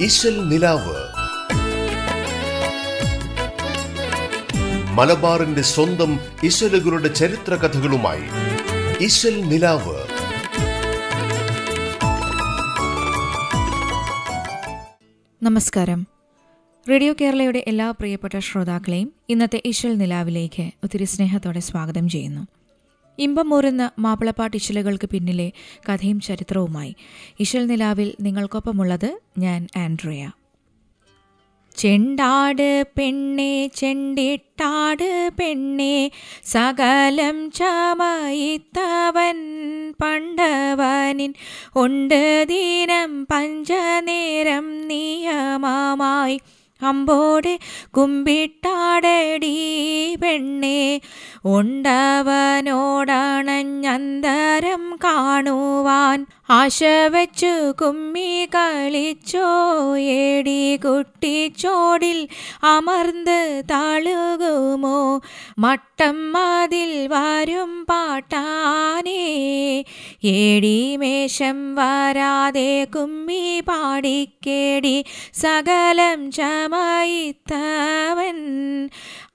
ഇശൽ നിലാവ്. മലബാറിന്റെ സ്വന്തം ഇശലുകളുടെ ചരിത്ര കഥകളുമായി ഇശൽ നിലാവ്. നമസ്കാരം. റേഡിയോ കേരളയുടെ എല്ലാ പ്രിയപ്പെട്ട ശ്രോതാക്കളെയും ഇന്നത്തെ ഇശൽ നിലാവിലേക്ക് ഒത്തിരി സ്നേഹത്തോടെ സ്വാഗതം ചെയ്യുന്നു. ഇമ്പം മുറുന്ന മാപ്പിളപ്പാട്ട് ഇശലുകൾക്ക് പിന്നിലെ കഥയും ചരിത്രവുമായി. ഇശൽ നിലാവിൽ നിങ്ങൾക്കൊപ്പമുള്ളത് ഞാൻ ആൻഡ്രിയ. ചെണ്ടാട് പെണ്ണെ ചെണ്ടിട്ടാട് പെണ്ണെ സകലം ചമയിത്തവൻ പണ്ടവനിൻ ഉണ്ട് ദീനം പഞ്ചനേരം നിയമമായി. അമ്പോടെ കുമ്പിട്ടാടടി പെണ്ണെ ഉണ്ടവനോടണഞ്ഞന്തരം കാണുവാൻ ആശ വച്ചു കുമ്മി കളിച്ചോ ഏടി കുട്ടിച്ചോടിൽ അമർന്ന് താളുകുമോ? മട്ടം മതിൽ വരും പാട്ടാനേ ഏടി മേശം വരാതെ കുമ്മി പാടിക്കേടി സകലം ചമയിത്തവൻ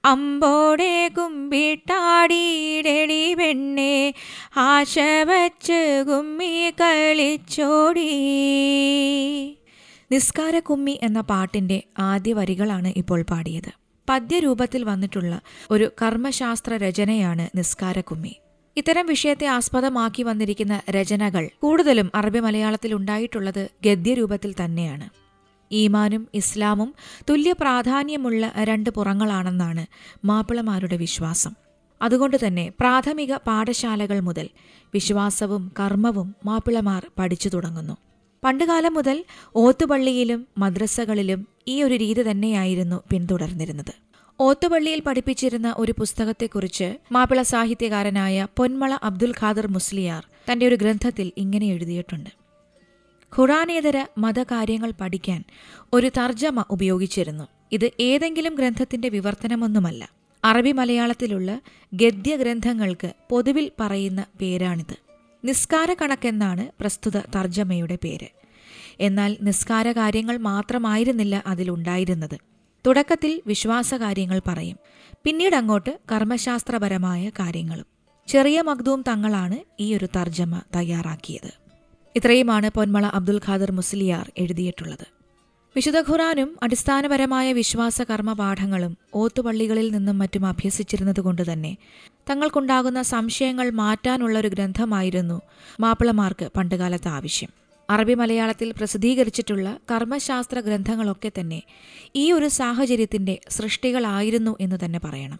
അമ്പോടെ കുമ്പിട്ടാടിയിടടി പെണ്ണെ ആശ വച്ച് കുമ്മി കളിച്ചോടി. നിസ്കാര കുമ്മി എന്ന പാട്ടിന്റെ ആദ്യ വരികളാണ് ഇപ്പോൾ പാടിയത്. പദ്യരൂപത്തിൽ വന്നിട്ടുള്ള ഒരു കർമ്മശാസ്ത്ര രചനയാണ് നിസ്കാര കുമ്മി. ഇത്തരം വിഷയത്തെ ആസ്പദമാക്കി വന്നിരിക്കുന്ന രചനകൾ കൂടുതലും അറബി മലയാളത്തിൽ ഉണ്ടായിട്ടുള്ളത് ഗദ്യരൂപത്തിൽ തന്നെയാണ്. ഈമാനും ഇസ്ലാമും തുല്യ പ്രാധാന്യമുള്ള രണ്ട് പുറങ്ങളാണെന്നാണ് മാപ്പിളമാരുടെ വിശ്വാസം. അതുകൊണ്ട് തന്നെ പ്രാഥമിക പാഠശാലകൾ മുതൽ വിശ്വാസവും കർമ്മവും മാപ്പിളമാർ പഠിച്ചു തുടങ്ങുന്നു. പണ്ടുകാലം മുതൽ ഓത്തുപള്ളിയിലും മദ്രസകളിലും ഈ ഒരു രീതി തന്നെയായിരുന്നു പിന്തുടർന്നിരുന്നത്. ഓത്തുപള്ളിയിൽ പഠിപ്പിച്ചിരുന്ന ഒരു പുസ്തകത്തെക്കുറിച്ച് മാപ്പിള സാഹിത്യകാരനായ പൊന്മള അബ്ദുൽ ഖാദർ മുസ്ലിയാർ തന്റെ ഒരു ഗ്രന്ഥത്തിൽ ഇങ്ങനെ എഴുതിയിട്ടുണ്ട്. ഖുറാനേതര മതകാര്യങ്ങൾ പഠിക്കാൻ ഒരു തർജമ ഉപയോഗിച്ചിരുന്നു. ഇത് ഏതെങ്കിലും ഗ്രന്ഥത്തിന്റെ വിവർത്തനമൊന്നുമല്ല. അറബി മലയാളത്തിലുള്ള ഗദ്യഗ്രന്ഥങ്ങൾക്ക് പൊതുവിൽ പറയുന്ന പേരാണിത്. നിസ്കാര കണക്കെന്നാണ് പ്രസ്തുത തർജമയുടെ പേര്. എന്നാൽ നിസ്കാര കാര്യങ്ങൾ മാത്രമായിരുന്നില്ല അതിലുണ്ടായിരുന്നത്. തുടക്കത്തിൽ വിശ്വാസകാര്യങ്ങൾ പറയും. പിന്നീട് അങ്ങോട്ട് കർമ്മശാസ്ത്രപരമായ കാര്യങ്ങളും. ചെറിയ മഗ്ദൂം തങ്ങളാണ് ഈ ഒരു തർജമ തയ്യാറാക്കിയത്. ഇത്രയുമാണ് പൊന്മള അബ്ദുൽ ഖാദർ മുസ്ലിയാർ എഴുതിയിട്ടുള്ളത്. വിശുദ്ധ ഖുറാനും അടിസ്ഥാനപരമായ വിശ്വാസ കർമ്മ പാഠങ്ങളും ഓത്തുപള്ളികളിൽ നിന്നും മറ്റും അഭ്യസിച്ചിരുന്നതുകൊണ്ട് തന്നെ തങ്ങൾക്കുണ്ടാകുന്ന സംശയങ്ങൾ മാറ്റാനുള്ള ഒരു ഗ്രന്ഥമായിരുന്നു മാപ്പിളമാർക്ക് പണ്ടുകാലത്ത് ആവശ്യം. അറബി മലയാളത്തിൽ പ്രസിദ്ധീകരിച്ചിട്ടുള്ള കർമ്മശാസ്ത്ര ഗ്രന്ഥങ്ങളൊക്കെ തന്നെ ഈ ഒരു സാഹചര്യത്തിന്റെ സൃഷ്ടികളായിരുന്നു എന്ന് തന്നെ പറയണം.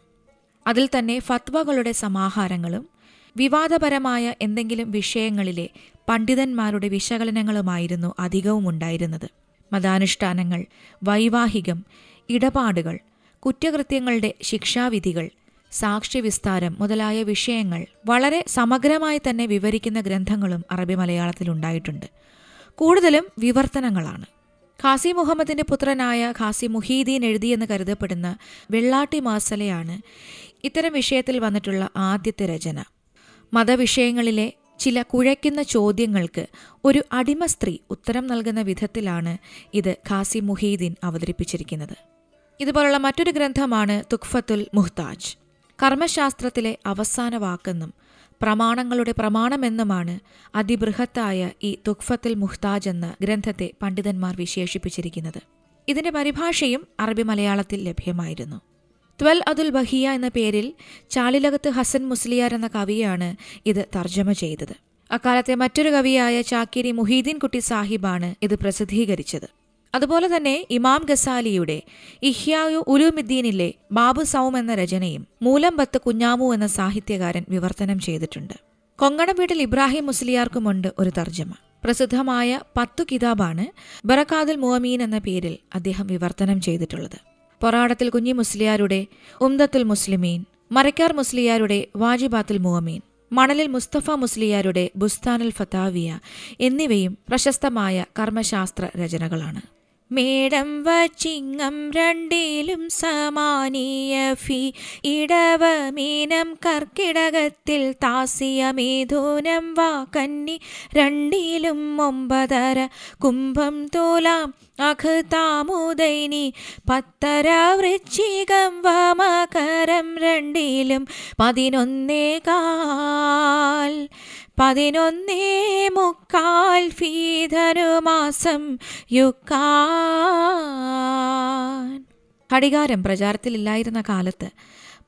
അതിൽ തന്നെ ഫത്വകളുടെ സമാഹാരങ്ങളും വിവാദപരമായ എന്തെങ്കിലും വിഷയങ്ങളിലെ പണ്ഡിതന്മാരുടെ വിശകലനങ്ങളുമായിരുന്നു അധികവും ഉണ്ടായിരുന്നത് മതാനുഷ്ഠാനങ്ങൾ വൈവാഹികം ഇടപാടുകൾ കുറ്റകൃത്യങ്ങളുടെ ശിക്ഷാവിധികൾ സാക്ഷ്യവിസ്താരം മുതലായ വിഷയങ്ങൾ വളരെ സമഗ്രമായി തന്നെ വിവരിക്കുന്ന ഗ്രന്ഥങ്ങളും അറബി മലയാളത്തിൽ ഉണ്ടായിട്ടുണ്ട്. കൂടുതലും വിവർത്തനങ്ങളാണ്. ഖാസി മുഹമ്മദിന്റെ പുത്രനായ ഖാസി മുഹീദീൻ എഴുതിയെന്ന് കരുതപ്പെടുന്ന വെള്ളാട്ടി മാസലയാണ് ഇത്തരം വിഷയത്തിൽ വന്നിട്ടുള്ള ആദ്യത്തെ രചന. മതവിഷയങ്ങളിലെ ചില കുഴയ്ക്കുന്ന ചോദ്യങ്ങൾക്ക് ഒരു അടിമ സ്ത്രീ ഉത്തരം നൽകുന്ന വിധത്തിലാണ് ഇത് ഖാസി മുഹീദ്ദീൻ അവതരിപ്പിച്ചിരിക്കുന്നത്. ഇതുപോലുള്ള മറ്റൊരു ഗ്രന്ഥമാണ് തുഖ്ഫത്തുൽ മുഹ്താജ്. കർമ്മശാസ്ത്രത്തിലെ അവസാന വാക്കെന്നും പ്രമാണങ്ങളുടെ പ്രമാണമെന്നുമാണ് അതിബൃഹത്തായ ഈ തുഖ്ഫത്തുൽ മുഹ്താജ് എന്ന ഗ്രന്ഥത്തെ പണ്ഡിതന്മാർ വിശേഷിപ്പിച്ചിരിക്കുന്നത്. ഇതിന്റെ പരിഭാഷയും അറബി മലയാളത്തിൽ ലഭ്യമായിരുന്നു. ത്വൽ അതുൽ ബഹിയ എന്ന പേരിൽ ചാളിലകത്ത് ഹസൻ മുസ്ലിയാർ എന്ന കവിയാണ് ഇത് തർജമ ചെയ്തത്. അക്കാലത്തെ മറ്റൊരു കവിയായ ചാക്കിരി മുഹീദ്ദീൻ കുട്ടി സാഹിബാണ് ഇത് പ്രസിദ്ധീകരിച്ചത്. അതുപോലെ തന്നെ ഇമാം ഗസാലിയുടെ ഇഹ്യായു ഉലുമിദ്ദീനിലെ ബാബു സൗം എന്ന രചനയും മൂലംബത്ത് കുഞ്ഞാമു എന്ന സാഹിത്യകാരൻ വിവർത്തനം ചെയ്തിട്ടുണ്ട്. കൊങ്കണം വീട്ടിൽ ഇബ്രാഹിം മുസ്ലിയാർക്കുമുണ്ട് ഒരു തർജമ. പ്രസിദ്ധമായ പത്തു കിതാബാണ് ബറക്കാദുൽ മുഅമീൻ എന്ന പേരിൽ അദ്ദേഹം വിവർത്തനം ചെയ്തിട്ടുള്ളത്. പൊറാടത്തിൽ കുഞ്ഞി മുസ്ലിയാരുടെ ഉംദത്തുൽ മുസ്ലിമീൻ മരക്കാർ മുസ്ലിയാരുടെ വാജിബാത്തുൽ മുഅമീൻ മണലിൽ മുസ്തഫ മുസ്ലിയാരുടെ ബുസ്താനുൽ ഫതാവിയ എന്നിവയും പ്രശസ്തമായ കർമ്മശാസ്ത്ര രചനകളാണ് മേടം വച്ചിങ്ങം രണ്ടിലും സമാനീയ ഫി. ഇടവ മീനം കർക്കിടകത്തിൽ താസിയ മേധൂനം വാ കന്നി രണ്ടിലും ഒമ്പതര. കുംഭം തോലാം അഖതാമുദൈനി പത്തര വൃശ്ചികം വമകരം രണ്ടിലും പതിനൊന്നേ കാൽ. പതിനൊന്നേ മുക്കാൽ ഫീധനുമാസം യുക്കാൻ. ഘടികാരം പ്രചാരത്തിലില്ലായിരുന്ന കാലത്ത്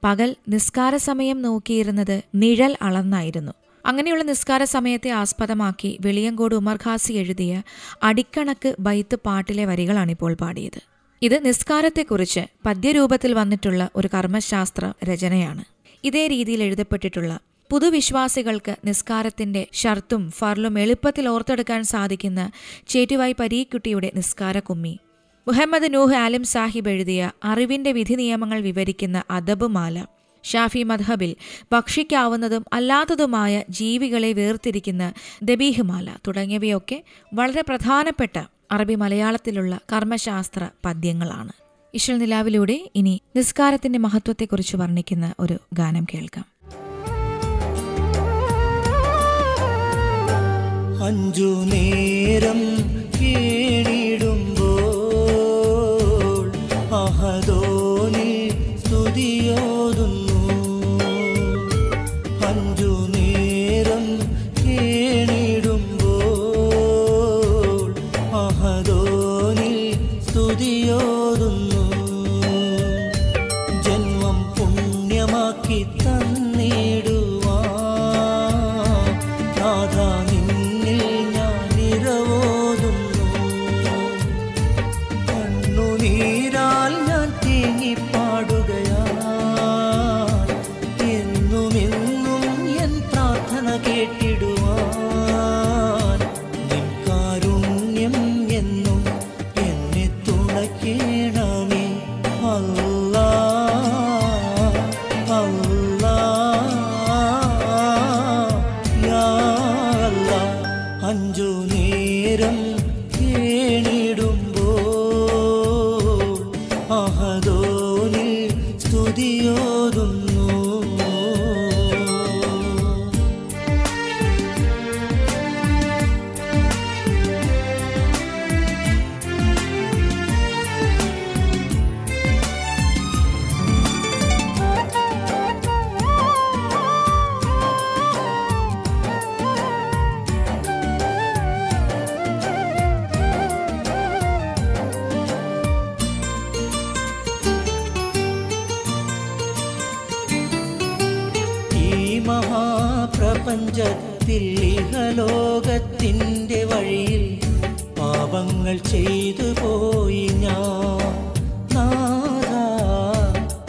പകൽ നിസ്കാര സമയം നോക്കിയിരുന്നത് നിഴൽ അളന്നായിരുന്നു. അങ്ങനെയുള്ള നിസ്കാര സമയത്തെ ആസ്പദമാക്കി വെളിയങ്കോട് ഉമർ ഖാസി എഴുതിയ അടിക്കണക്ക് ബൈത്ത് പാട്ടിലെ വരികളാണിപ്പോൾ പാടിയത്. ഇത് നിസ്കാരത്തെക്കുറിച്ച് പദ്യരൂപത്തിൽ വന്നിട്ടുള്ള ഒരു കർമ്മശാസ്ത്ര രചനയാണ്. ഇതേ രീതിയിൽ എഴുതപ്പെട്ടിട്ടുള്ള പുതുവിശ്വാസികൾക്ക് നിസ്കാരത്തിന്റെ ഷർത്തും ഫർലും എളുപ്പത്തിൽ ഓർത്തെടുക്കാൻ സാധിക്കുന്ന ചേറ്റുവായി പരീക്കുട്ടിയുടെ നിസ്കാര കുമ്മി മുഹമ്മദ് നൂഹ് ആലിം സാഹിബ് എഴുതിയ അറിവിന്റെ വിധി നിയമങ്ങൾ വിവരിക്കുന്ന അദബുമാല. ഷാഫി മദ്ഹബിൽ ഭക്ഷിക്കാവുന്നതും അല്ലാത്തതുമായ ജീവികളെ വേർതിരിക്കുന്ന ദബീഹ് മാല തുടങ്ങിയവയൊക്കെ വളരെ പ്രധാനപ്പെട്ട അറബി മലയാളത്തിലുള്ള കർമ്മശാസ്ത്ര പദ്യങ്ങളാണ്. ഇഷൽ നിലാവിലൂടെ ഇനി നിസ്കാരത്തിന്റെ മഹത്വത്തെക്കുറിച്ച് വർണിക്കുന്ന ഒരു ഗാനം കേൾക്കാം. അഞ്ചു നേരം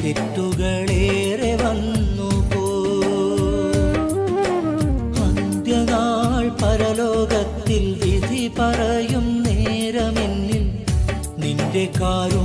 തെറ്റുകളേറെ വന്നു പോ അന്ത്യനാൾ പരലോകത്തിൽ വിധി പറയും നേരമെന്നിൽ നിന്റെ കാരുണ്യമേകണേ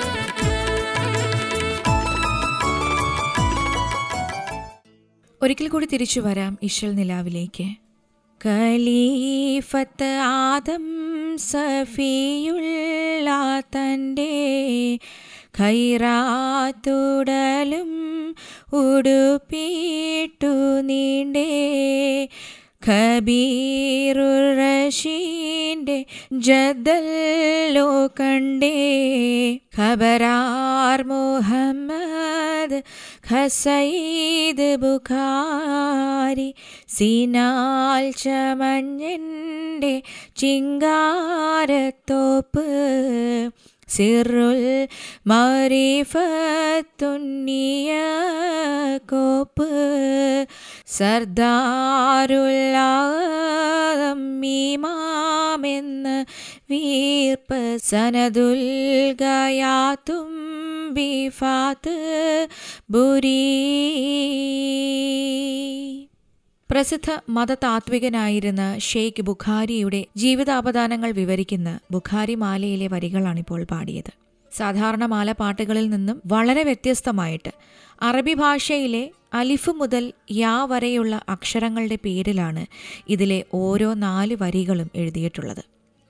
ഒരിക്കൽ കൂടി തിരിച്ചു വരാം ഇഷൽ നിലാവിലേക്ക്. ഖലീഫത്ത് ആദം സഫിയുള്ള തന്റെ ഖൈറാത്തുടലും ഉടുപ്പിട്ടു നീണ്ടേ. ഖബീറുർ റഷീന്റെ ജദല്ലോ കണ്ടേ. ഖബരാർ മുഹമ്മദ് ഖസൈദ് ബുഖാരി സിനാൽ ചമഞ്ഞന്റെ ചിങ്കാരത്തോപ്പ് സിറുൽ മറിഫത്തുന്നിയ കോപ്പ് സർദാരുല്ലാമെന്ന് വീർപ്പ് സനദുൽ ഗയാത്തും ബിഫാത്ത് ബുരീ. പ്രസിദ്ധ മതതാത്വികനായിരുന്ന ഷെയ്ഖ് ബുഖാരിയുടെ ജീവിതാപദാനങ്ങൾ വിവരിക്കുന്ന ബുഖാരി മാലയിലെ വരികളാണിപ്പോൾ പാടിയത്. സാധാരണ മാല പാട്ടുകളിൽ നിന്നും വളരെ വ്യത്യസ്തമായിട്ട് അറബി ഭാഷയിലെ അലിഫ് മുതൽ യാ വരെയുള്ള അക്ഷരങ്ങളുടെ പേരിലാണ് ഇതിലെ ഓരോ നാല് വരികളും എഴുതിയിട്ടുള്ളത്.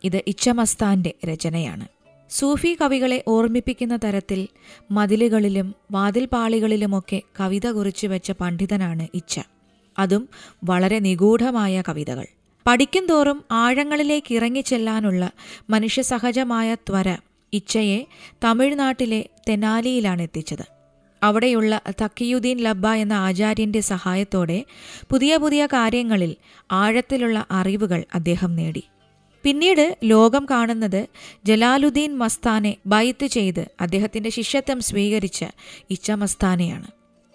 ഇത് ഇച്ചമസ്താന്റെ രചനയാണ്. സൂഫി കവികളെ ഓർമ്മിപ്പിക്കുന്ന തരത്തിൽ മതിലുകളിലും വാതിൽപാളികളിലുമൊക്കെ കവിത കുറിച്ചു വെച്ച പണ്ഡിതനാണ് ഇച്ച അതും വളരെ നിഗൂഢമായ കവിതകൾ. പഠിക്കും തോറും ആഴങ്ങളിലേക്ക് ഇറങ്ങിച്ചെല്ലാനുള്ള മനുഷ്യസഹജമായ ത്വര ഇച്ഛയെ തമിഴ്നാട്ടിലെ തെനാലിയിലാണ് എത്തിച്ചത്. അവിടെയുള്ള തക്കിയുദ്ദീൻ ലബ്ബ എന്ന ആചാര്യന്റെ സഹായത്തോടെ പുതിയ പുതിയ കാര്യങ്ങളിൽ ആഴത്തിലുള്ള അറിവുകൾ അദ്ദേഹം നേടി. പിന്നീട് ലോകം കാണുന്നത് ജലാലുദ്ദീൻ മസ്താനെ ബൈത്ത് ചെയ്ത് അദ്ദേഹത്തിന്റെ ശിഷ്യത്വം സ്വീകരിച്ച ഇച്ച മസ്താനെയാണ്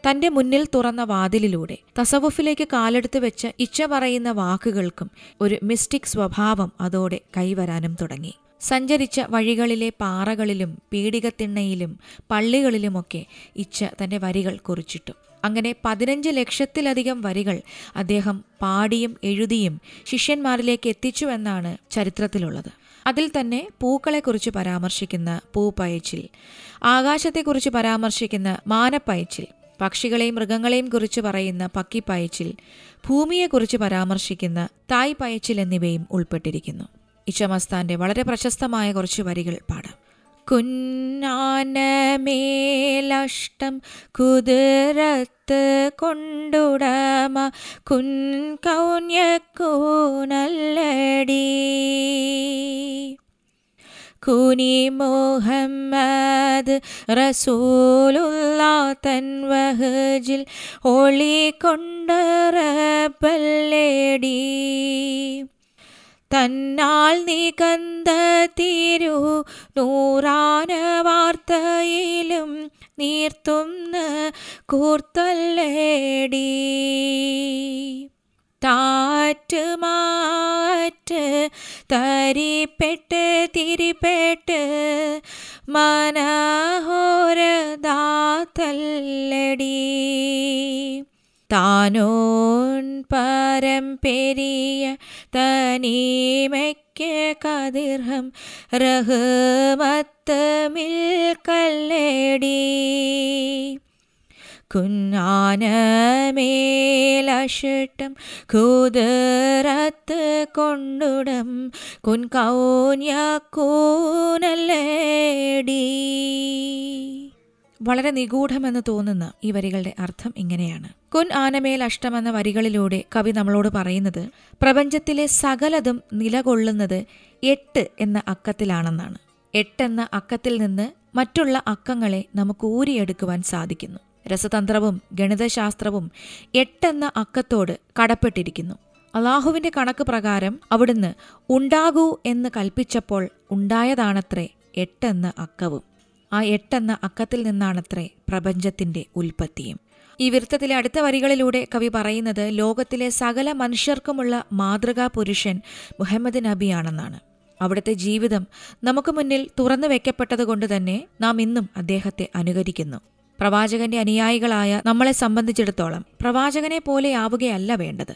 തന്റെ മുന്നിൽ തുറന്ന വാതിലിലൂടെ തസവുഫിലേക്ക് കാലെടുത്ത് വെച്ച ഇച്ച പറയുന്ന വാക്കുകൾക്കും ഒരു മിസ്റ്റിക് സ്വഭാവം അതോടെ കൈവരാനും തുടങ്ങി. സഞ്ചരിച്ച വഴികളിലെ പാറകളിലും പീഡികത്തിണ്ണയിലും പള്ളികളിലുമൊക്കെ ഇച്ച തന്റെ വരികൾ കുറിച്ചിട്ടു. അങ്ങനെ പതിനഞ്ച് ലക്ഷത്തിലധികം വരികൾ അദ്ദേഹം പാടിയും എഴുതിയും ശിഷ്യന്മാരിലേക്ക് എത്തിച്ചു എന്നാണ് ചരിത്രത്തിലുള്ളത്. അതിൽ തന്നെ പൂക്കളെക്കുറിച്ച് പരാമർശിക്കുന്ന പൂപ്പയച്ചിൽ ആകാശത്തെക്കുറിച്ച് പരാമർശിക്കുന്ന മാനപ്പയച്ചിൽ പക്ഷികളെയും മൃഗങ്ങളെയും കുറിച്ച് പറയുന്ന പക്കിപ്പയച്ചിൽ ഭൂമിയെക്കുറിച്ച് പരാമർശിക്കുന്ന തായ് പയച്ചിൽ എന്നിവയും ഉൾപ്പെട്ടിരിക്കുന്നു. ഇച്ചമസ്താന്റെ വളരെ പ്രശസ്തമായ കുറച്ച് വരികൾ പാടാം. കുന്നാനമേലഷ്ടം കുതിരത്ത് കൊണ്ടുടമ കുൻ കൗന്യക്കൂനല്ലടി. കുനി മുഹമ്മദ് റസൂലുല്ലാ തൻ വഹജിൽ ഒളി കൊണ്ടറപ്പല്ലേടി തന്നാൽ നികന്ത തിരു നൂറാന വാർത്തയിലും നീർത്തുന്ന കൂർത്തല്ലേടി താറ്റ് മാറ്റ് തരിപ്പെട്ട് തിരിപ്പെട്ട് മനഹോരദാത്തല്ലടി. താനോൻ പരം പെരിയ തനീമയ്ക്ക് കതിർഹം റഹമത്തമിൽ കല്ലേടി. കുന്നാനമേലഷട്ടം കൂതറത്ത് കൊണ്ടുടം കുൻ കൗന്യക്കൂനല്ലേടി വളരെ നിഗൂഢമെന്ന് തോന്നുന്ന ഈ വരികളുടെ അർത്ഥം ഇങ്ങനെയാണ്. കുൻ ആനമേൽ അഷ്ടം എന്ന വരികളിലൂടെ കവി നമ്മളോട് പറയുന്നത് പ്രപഞ്ചത്തിലെ സകലതും നിലകൊള്ളുന്നത് എട്ട് എന്ന അക്കത്തിലാണെന്നാണ്. എട്ടെന്ന അക്കത്തിൽ നിന്ന് മറ്റുള്ള അക്കങ്ങളെ നമുക്ക് ഊരിയെടുക്കുവാൻ സാധിക്കുന്നു. രസതന്ത്രവും ഗണിതശാസ്ത്രവും എട്ടെന്ന അക്കത്തോട് കടപ്പെട്ടിരിക്കുന്നു. അള്ളാഹുവിന്റെ കണക്ക് പ്രകാരം അവിടുന്ന് ഉണ്ടാകൂ എന്ന് കൽപ്പിച്ചപ്പോൾ ഉണ്ടായതാണത്രേ എട്ടെന്ന അക്കവും. ആ എട്ടെന്ന അക്കത്തിൽ നിന്നാണത്രേ പ്രപഞ്ചത്തിന്റെ ഉൽപ്പത്തിയും. ഈ വൃത്തത്തിലെ അടുത്ത വരികളിലൂടെ കവി പറയുന്നത് ലോകത്തിലെ സകല മനുഷ്യർക്കുമുള്ള മാതൃകാ പുരുഷൻ മുഹമ്മദ് നബിയാണെന്നാണ്. അവിടുത്തെ ജീവിതം നമുക്ക് മുന്നിൽ തുറന്നു വെക്കപ്പെട്ടതുകൊണ്ട് തന്നെ നാം ഇന്നും അദ്ദേഹത്തെ അനുകരിക്കുന്നു. പ്രവാചകന്റെ അനുയായികളായ നമ്മളെ സംബന്ധിച്ചിടത്തോളം പ്രവാചകനെ പോലെ ആവുകയല്ല വേണ്ടത്.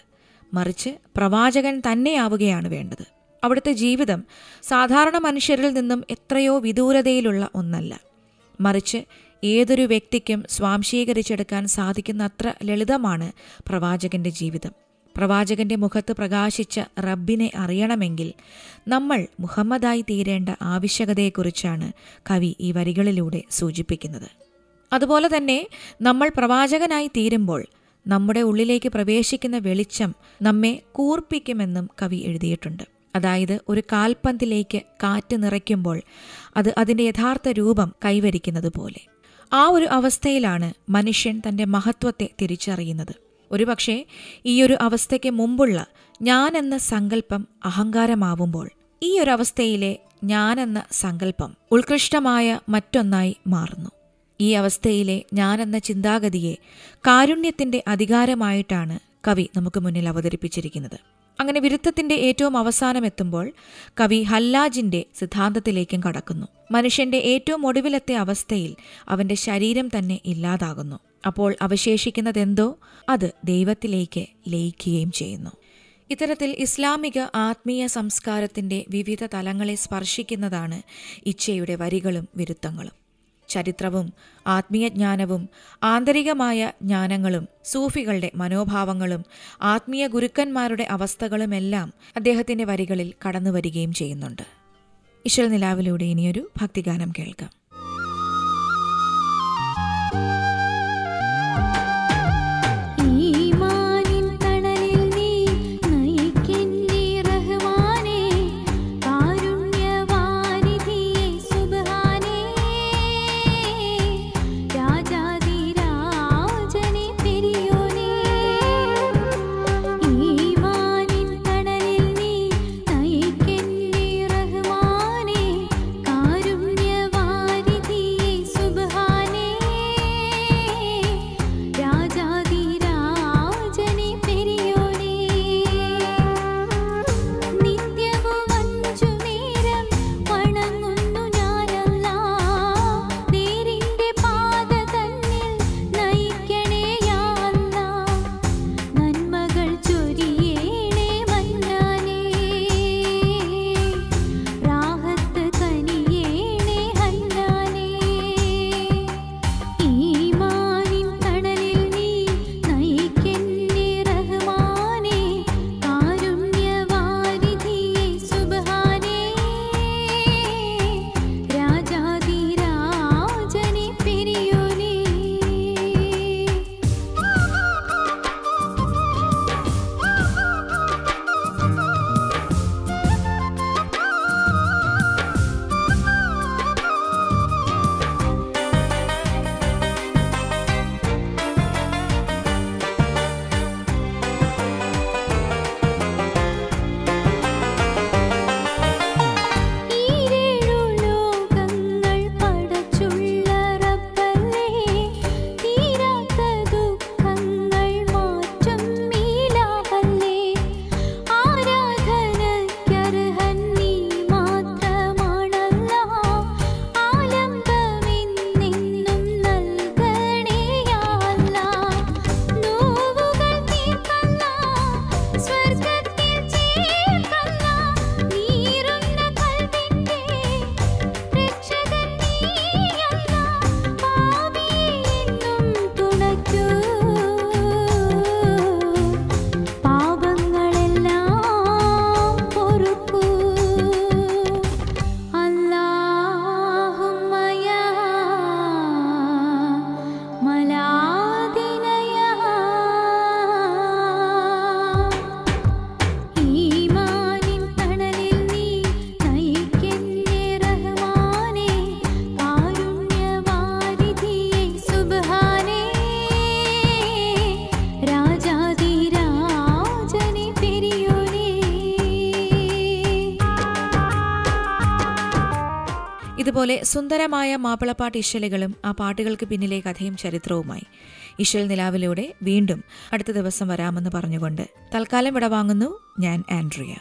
മറിച്ച് പ്രവാചകൻ തന്നെയാവുകയാണ് വേണ്ടത്. അവിടുത്തെ ജീവിതം സാധാരണ മനുഷ്യരിൽ നിന്നും എത്രയോ വിദൂരതയിലുള്ള ഒന്നല്ല. മറിച്ച് ഏതൊരു വ്യക്തിക്കും സ്വാംശീകരിച്ചെടുക്കാൻ സാധിക്കുന്ന അത്ര ലളിതമാണ് പ്രവാചകന്റെ ജീവിതം. പ്രവാചകന്റെ മുഖത്ത് പ്രകാശിച്ച റബ്ബിനെ അറിയണമെങ്കിൽ നമ്മൾ മുഹമ്മദായി തീരേണ്ട ആവശ്യകതയെക്കുറിച്ചാണ് കവി ഈ വരികളിലൂടെ സൂചിപ്പിക്കുന്നത്. അതുപോലെ തന്നെ നമ്മൾ പ്രവാചകനായി തീരുമ്പോൾ നമ്മുടെ ഉള്ളിലേക്ക് പ്രവേശിക്കുന്ന വെളിച്ചം നമ്മെ കൂർപ്പിക്കുമെന്നും കവി എഴുതിയിട്ടുണ്ട്. അതായത് ഒരു കാൽപന്തിലേക്ക് കാറ്റ് നിറയ്ക്കുമ്പോൾ അത് അതിന്റെ യഥാർത്ഥ രൂപം കൈവരിക്കുന്നത് പോലെ. ആ ഒരു അവസ്ഥയിലാണ് മനുഷ്യൻ തന്റെ മഹത്വത്തെ തിരിച്ചറിയുന്നത്. ഒരുപക്ഷെ ഒരു അവസ്ഥയ്ക്ക് മുമ്പുള്ള ഞാൻ എന്ന സങ്കല്പം അഹങ്കാരമാവുമ്പോൾ ഈ ഒരു അവസ്ഥയിലെ എന്ന സങ്കല്പം ഉത്കൃഷ്ടമായ മറ്റൊന്നായി മാറുന്നു. ഈ അവസ്ഥയിലെ ഞാൻ എന്ന ചിന്താഗതിയെ കാരുണ്യത്തിന്റെ അധികാരമായിട്ടാണ് കവി നമുക്ക് മുന്നിൽ അവതരിപ്പിച്ചിരിക്കുന്നത്. അങ്ങനെ വിരുദ്ധത്തിന്റെ ഏറ്റവും അവസാനം എത്തുമ്പോൾ കവി ഹല്ലാജിന്റെ സിദ്ധാന്തത്തിലേക്കും കടക്കുന്നു. മനുഷ്യന്റെ ഏറ്റവും ഒടുവിലത്തെ അവസ്ഥയിൽ അവന്റെ ശരീരം തന്നെ ഇല്ലാതാകുന്നു. അപ്പോൾ അവശേഷിക്കുന്നതെന്തോ? അത് ദൈവത്തിലേക്ക് ലയിക്കുകയും ചെയ്യുന്നു. ഇത്തരത്തിൽ ഇസ്ലാമിക ആത്മീയ സംസ്കാരത്തിന്റെ വിവിധ തലങ്ങളെ സ്പർശിക്കുന്നതാണ് ഇച്ഛയുടെ വരികളും വിരുദ്ധങ്ങളും. ചരിത്രവും ആത്മീയജ്ഞാനവും ആന്തരികമായ ജ്ഞാനങ്ങളും സൂഫികളുടെ മനോഭാവങ്ങളും ആത്മീയ ഗുരുക്കന്മാരുടെ അവസ്ഥകളുമെല്ലാം അദ്ദേഹത്തിന്റെ വരികളിൽ കടന്നു വരികയും ചെയ്യുന്നുണ്ട്. ഇശൽ നിലാവിലൂടെ ഇനിയൊരു ഭക്തിഗാനം കേൾക്കാം. സുന്ദരമായ മാപ്പിളപ്പാട്ട് ഇശലുകളും ആ പാട്ടുകൾക്ക് പിന്നിലെ കഥയും ചരിത്രവുമായി. ഇശൽ നിലാവിലൂടെ വീണ്ടും അടുത്ത ദിവസം വരാമെന്ന് പറഞ്ഞുകൊണ്ട് തൽക്കാലം വിടവാങ്ങുന്നു ഞാൻ ആൻഡ്രിയ.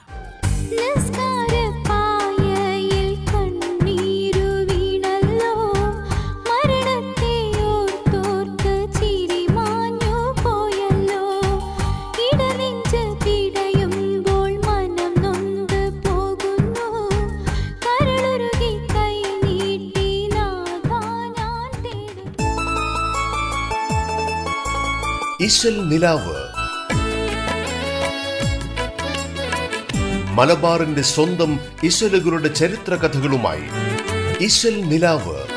സ്പെഷ്യൽ നിലാവ്. മലബാറിന്റെ സ്വന്തം ഇശലുകളുടെ ചരിത്ര കഥകളുമായി ഇശൽ നിലാവ്.